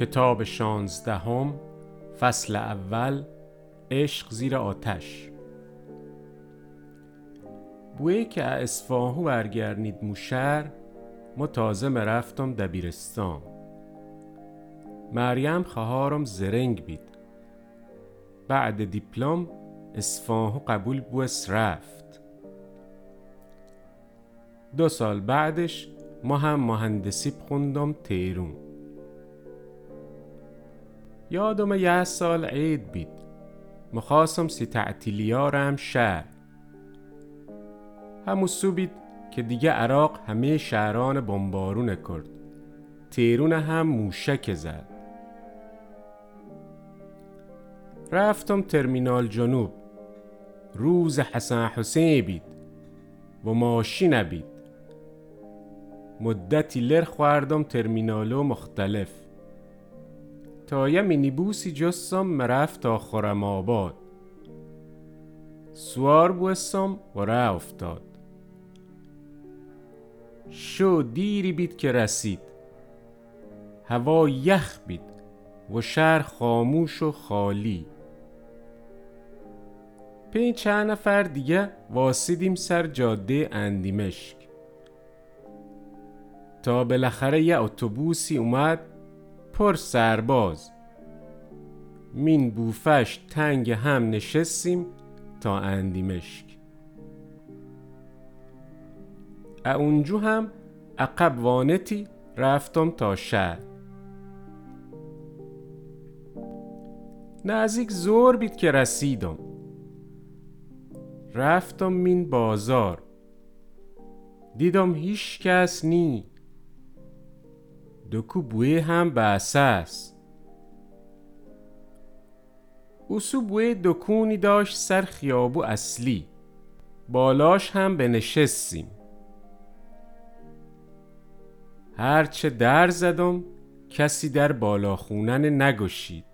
کتاب شانزدهم فصل اول عشق زیر آتش. بوی که اصفاهو برگرنید موشر ما تازه مرفتم دبیرستان. مریم خواهارم زرنگ بید. بعد دیپلم اصفاهو قبول بوس رفت. دو سال بعدش ما هم مهندسی بخوندم تیرون. یادم یه سال عید بید. مخواستم سی تعطیلیارم شهر. همو سو بید که دیگه عراق همه شهران بمبارونه کرد. تیرون هم موشک زد. رفتم ترمینال جنوب. روز حسن حسین بید و ماشین بید. مدتی لر خوردم ترمینالو مختلف. تا یه مینیبوسی جستم مرفت تا خورم آباد. سوار بوستم و ره افتاد. شو دیری بید که رسید. هوا یخ بید و شهر خاموش و خالی. پی چند نفر دیگه واسیدیم سر جاده اندیمشک. تا بالاخره یه اتوبوسی اومد پر سرباز. مین بوفش تنگ هم نشستیم تا اندیمشک. اونجو هم عقب وانتی رفتم تا شهر. نزدیک زور بید که رسیدم. رفتم مین بازار. دیدم هیچ کس نی هم بسه است. اوسو بوی دکونی داشت سر خیابو اصلی. بالاش هم بنشستیم. هرچه در زدم کسی در بالا خونن نگشید.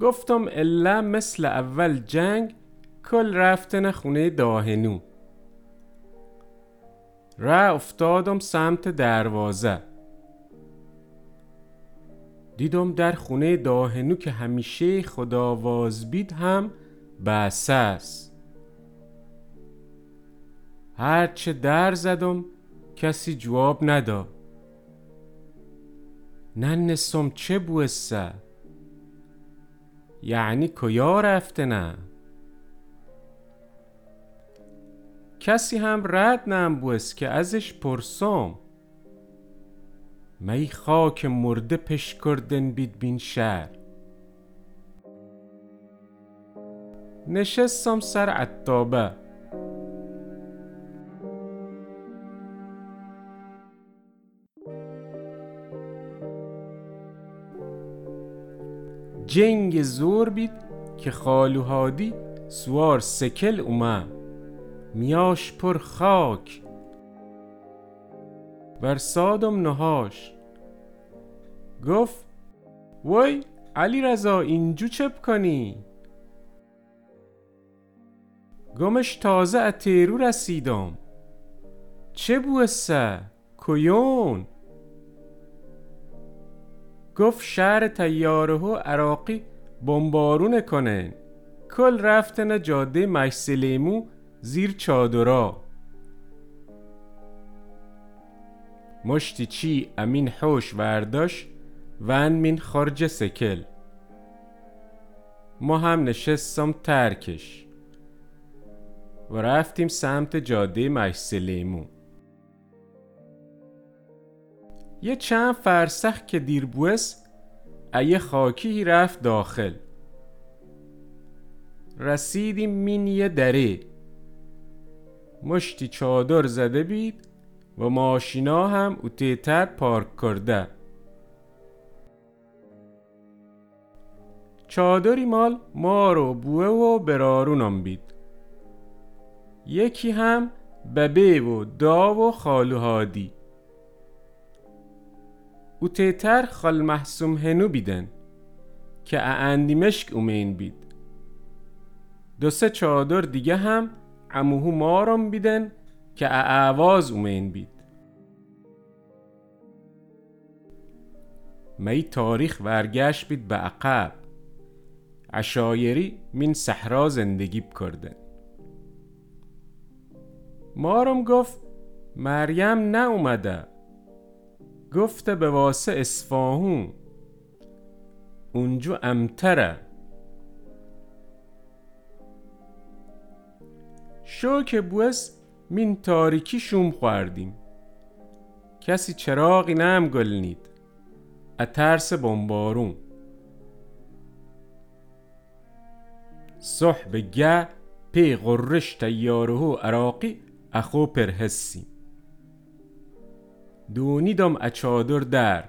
گفتم الا مثل اول جنگ کل رفتن خونه داهنو. ره افتادم سمت دروازه. دیدم در خونه داهنو که همیشه خداواز بید هم بسه است. هرچه در زدم کسی جواب ندا ننسم چه بوسه؟ یعنی کجا رفته نه؟ کسی هم رد نم بوس که ازش پرسم. می خاک مرده پش کردن بید بین شهر. نشستم سر عطابه جنگ زور بید که خالو هادی سوار سکل اومد. میاش پر خاک. بر سادم نهاش. گفت وای علی رضا اینجو چپ کنی گمش تازه اتیرو رسیدم. چه بوسه کیون؟ گفت شهر تیاره و عراقی بمبارونه کنن. کل رفتن جاده مشسلیمو زیر چادرا. مشتی چی امین حوش ورداش ون مین خارج سکل. ما هم نشستم ترکش. و رفتیم سمت جاده مشسلیمو یه چند فرسخ که دیر بوس ایه خاکی رفت داخل. رسیدیم مین یه دره. مشتی چادر زده بید و ماشینا هم اوتیتر پارک کرده. چادری مال ما رو بوه و برارونم بید. یکی هم ببه و دا و خالو هادی او تیتر خال محسوم هنو بیدن که اندی مشک اومین بید. دو سه چادر دیگه هم اموهو مارم بیدن که اعواز اومین بید. می تاریخ ورگشت بید به عقب. عشایری من صحرا زندگی بکرده مارم گفت مریم نه اومده. گفته به واسه اسفاهون اونجو امتره. شو که بوس من تاریکی شوم خوردیم کسی چراغی نم گلنید. اترس بمبارون. صحب گه پی غرش تیارهو عراقی اخو پر حسی. دونیدم اچادر در.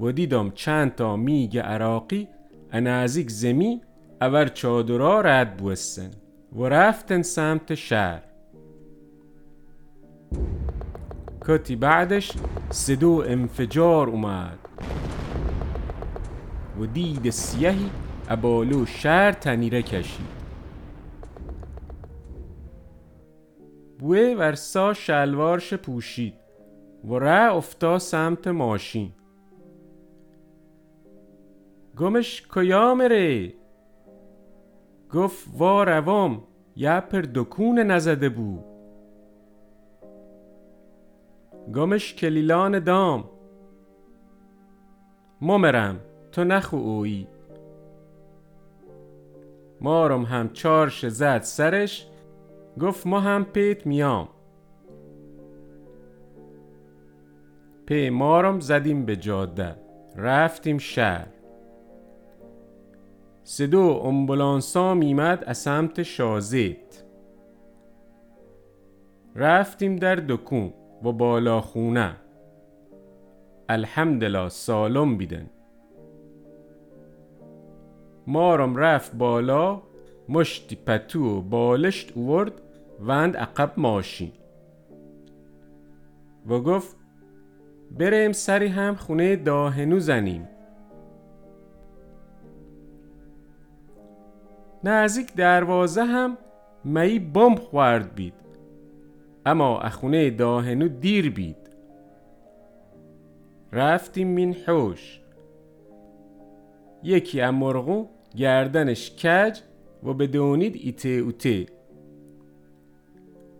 و دیدم چند تا میگ عراقی. انازیک زمی اور چادرها رد بوستن و رفتن سمت شهر. کتی بعدش صدو انفجار اومد. و دید سیهی ابالو شهر تنیره کشید. بوه ورسا شلوارش پوشید و ره افتا سمت ماشین. گمش کجا مره گفت وا روام یه پر دکون نزده بود گمش کلیلان دام. ممرم تو نخو اویی مارم هم چارش زد سرش گفت ما هم پیت میام. پی مارم زدیم به جاده رفتیم شهر. صدو امبولانسا میمد از سمت شازیت رفتیم در دکون و بالا خونه. الحمدلله سالم بیدن. مارم رفت بالا مشتی پتو و بالشت اورد وند عقب ماشین و گفت بریم سری هم خونه داهنو زنیم. نزدیک دروازه هم می بمب خورد بید. اما اخونه داهنو دیر بید. رفتیم مین حوش. یکی امرغو گردنش کج و بدونید ایته اوته.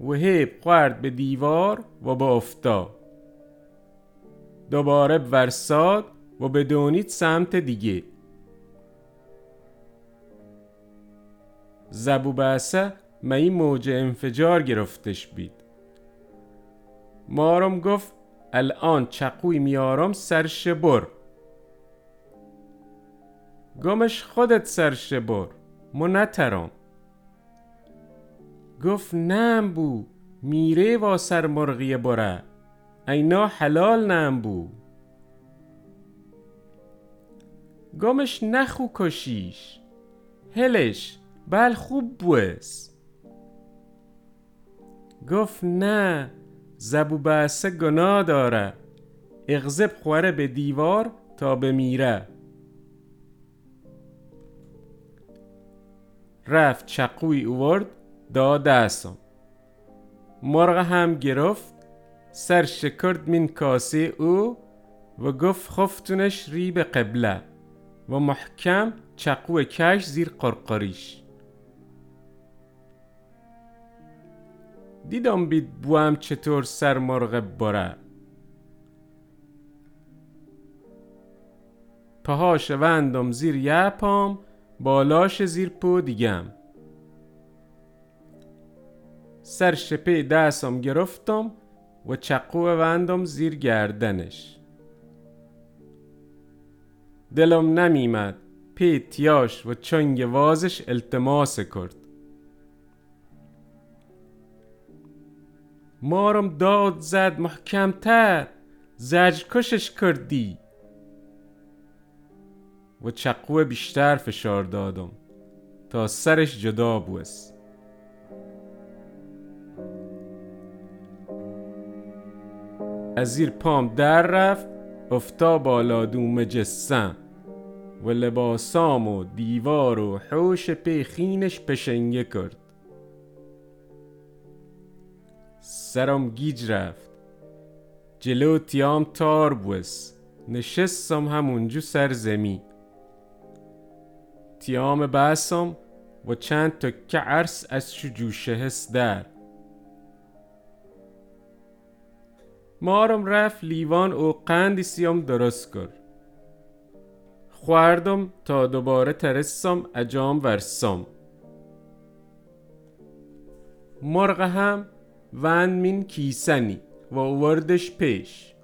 و هیب خورد به دیوار و با افتا. دوباره ورساد و بدونید سمت دیگه. زبو بسه می موج انفجار گرفتش بید؟ مارم گفت الان چقوی میارم سرش بر گمش خودت سرش بر مو نترم گفت نم بو میره وا سر مرغی بره. اینا حلال نم بو. گمش نخو کشیش. هلش بل خوب بوس. گفت نه زبو بسه گناه داره. اغزب خوره به دیوار تا بمیره. رفت چقوی اوورد دا دستم مرغ هم گرفت سر شکرد من کاسه او و گفت خفتونش ری به قبله و محکم چقو کش زیر قرقریش. دیدم بید بوام چطور سر مرغ بره. پاهاش وندم زیر یه پام بالاش زیر پو دیگم. سر شپه دستم گرفتم و چقو وندم زیر گردنش. دلم نمیمد پی تیاش و چنگ وازش التماس کرد. مارم داد زد محکمتر. زجر کشش کردی. و چقوه بیشتر فشار دادم. تا سرش جدا بوست از زیر پام در رفت افتا بالا دوم جسم. و لباسام و دیوار و حوش پی خینش پشنگه کرد. سرم گیج رفت. جلو تیام تار بوس. نشستم همونجو سر زمی تیام بسم و چند تا که عرس از شو هست در. مارم رفت لیوان و قندی سیام درست کر. خواردم تا دوباره ترسم اجام ورسم. مرغ هم ون مین کیسنی و وردش پیش.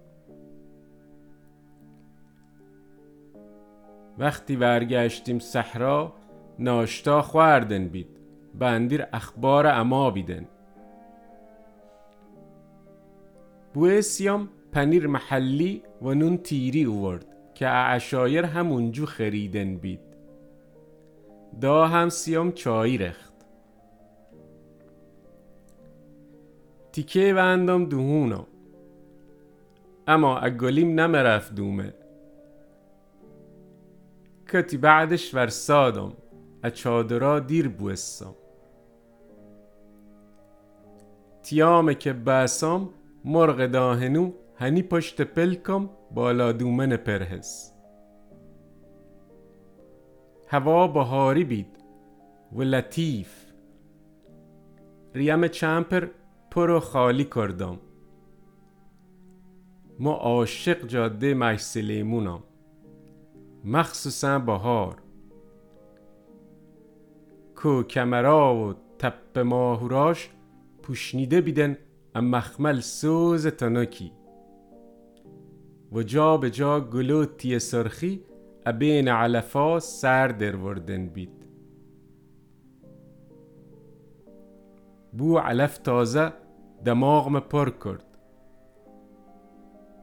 وقتی برگشتیم صحرا ناشتا خواردن بید. بندیر اخبار اما بیدن. بوی سیام پنیر محلی و نون تیری اوورد که عشایر همونجو خریدن بید. دا هم سیام چایی رخت. تیکه بندم دوهونم اما اگلیم نمرفت دومه. کتی بعدش ورسادم اچادرا دیر بوستم. تیامه که بسام مرغ داهنو هنی پشت پلکم بالا دومن پرهز. هوا بهاری بید و لطیف. ریم چمپر پر و خالی کردم. ما عاشق جاده مجسلیمونم مخصوصا بهار. کو کمرا و تپ ماهوراش پوشنیده بیدن ام مخمل سوز تنکی. و جا به جا گلوتی سرخی ابین علفا سر در وردن بید. بو علف تازه دماغم پر کرد.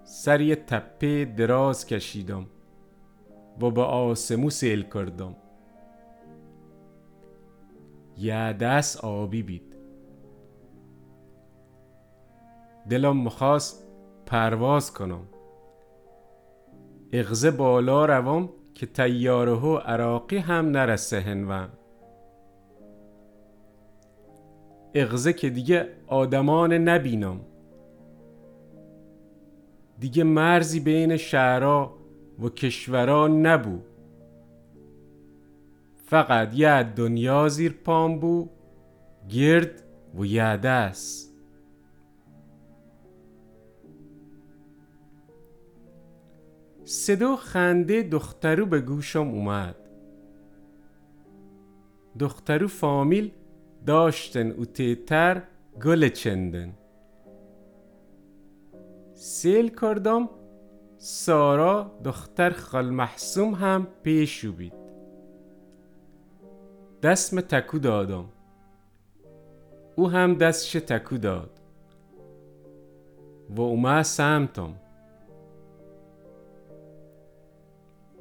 سر تپه دراز کشیدم و با آسمو سیل کردم. یه دست آبی بید. دلم مخواست پرواز کنم. اغزه بالا روم که تیاره و عراقی هم نرسه هنوم اغزه که دیگه آدمان نبینم. دیگه مرزی بین شهرها و کشورا نبو. فقط یه دنیا زیر پام بو گرد و یه دست صدا خنده دخترو به گوشم اومد. دخترو فامیل داشتن او تیتر گل چندن. سیل کردم سارا دختر خال محسوم هم پیشو بید دستم تکو دادم. او هم دستش تکو داد. و اومد سمتم.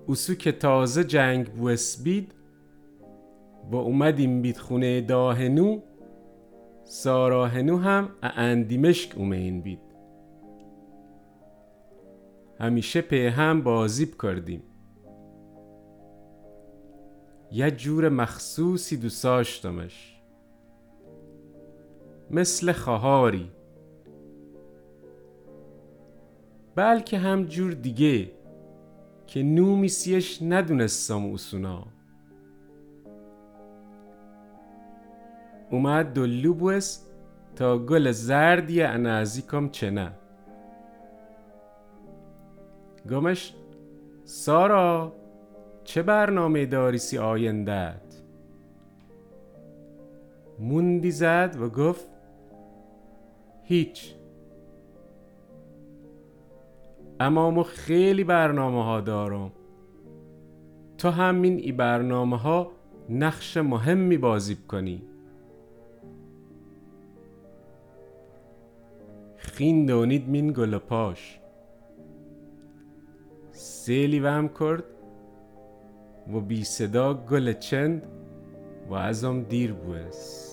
اوسو که تازه جنگ بوس بید و اومدیم بید خونه داهنو. سارا هنو هم اندیمشک اومین بید. همیشه په هم بازیب کردیم یه جور مخصوصی دوستاشتمش مثل خهاری بلکه هم جور دیگه که نومیسیش ندونستم اوسونا. اومد دلو بوس تا گل زردی انازیکم چنه. گمش سارا چه برنامه داری سی آیندت؟ موندی زد و گفت هیچ. اما مو خیلی برنامه ها دارم. تو همین ای برنامه ها نقش مهمی بازی کنی. خین دونید مین گل پاش. سیلی وهم کرد و بی صدا گل چند و ازم دیر بوست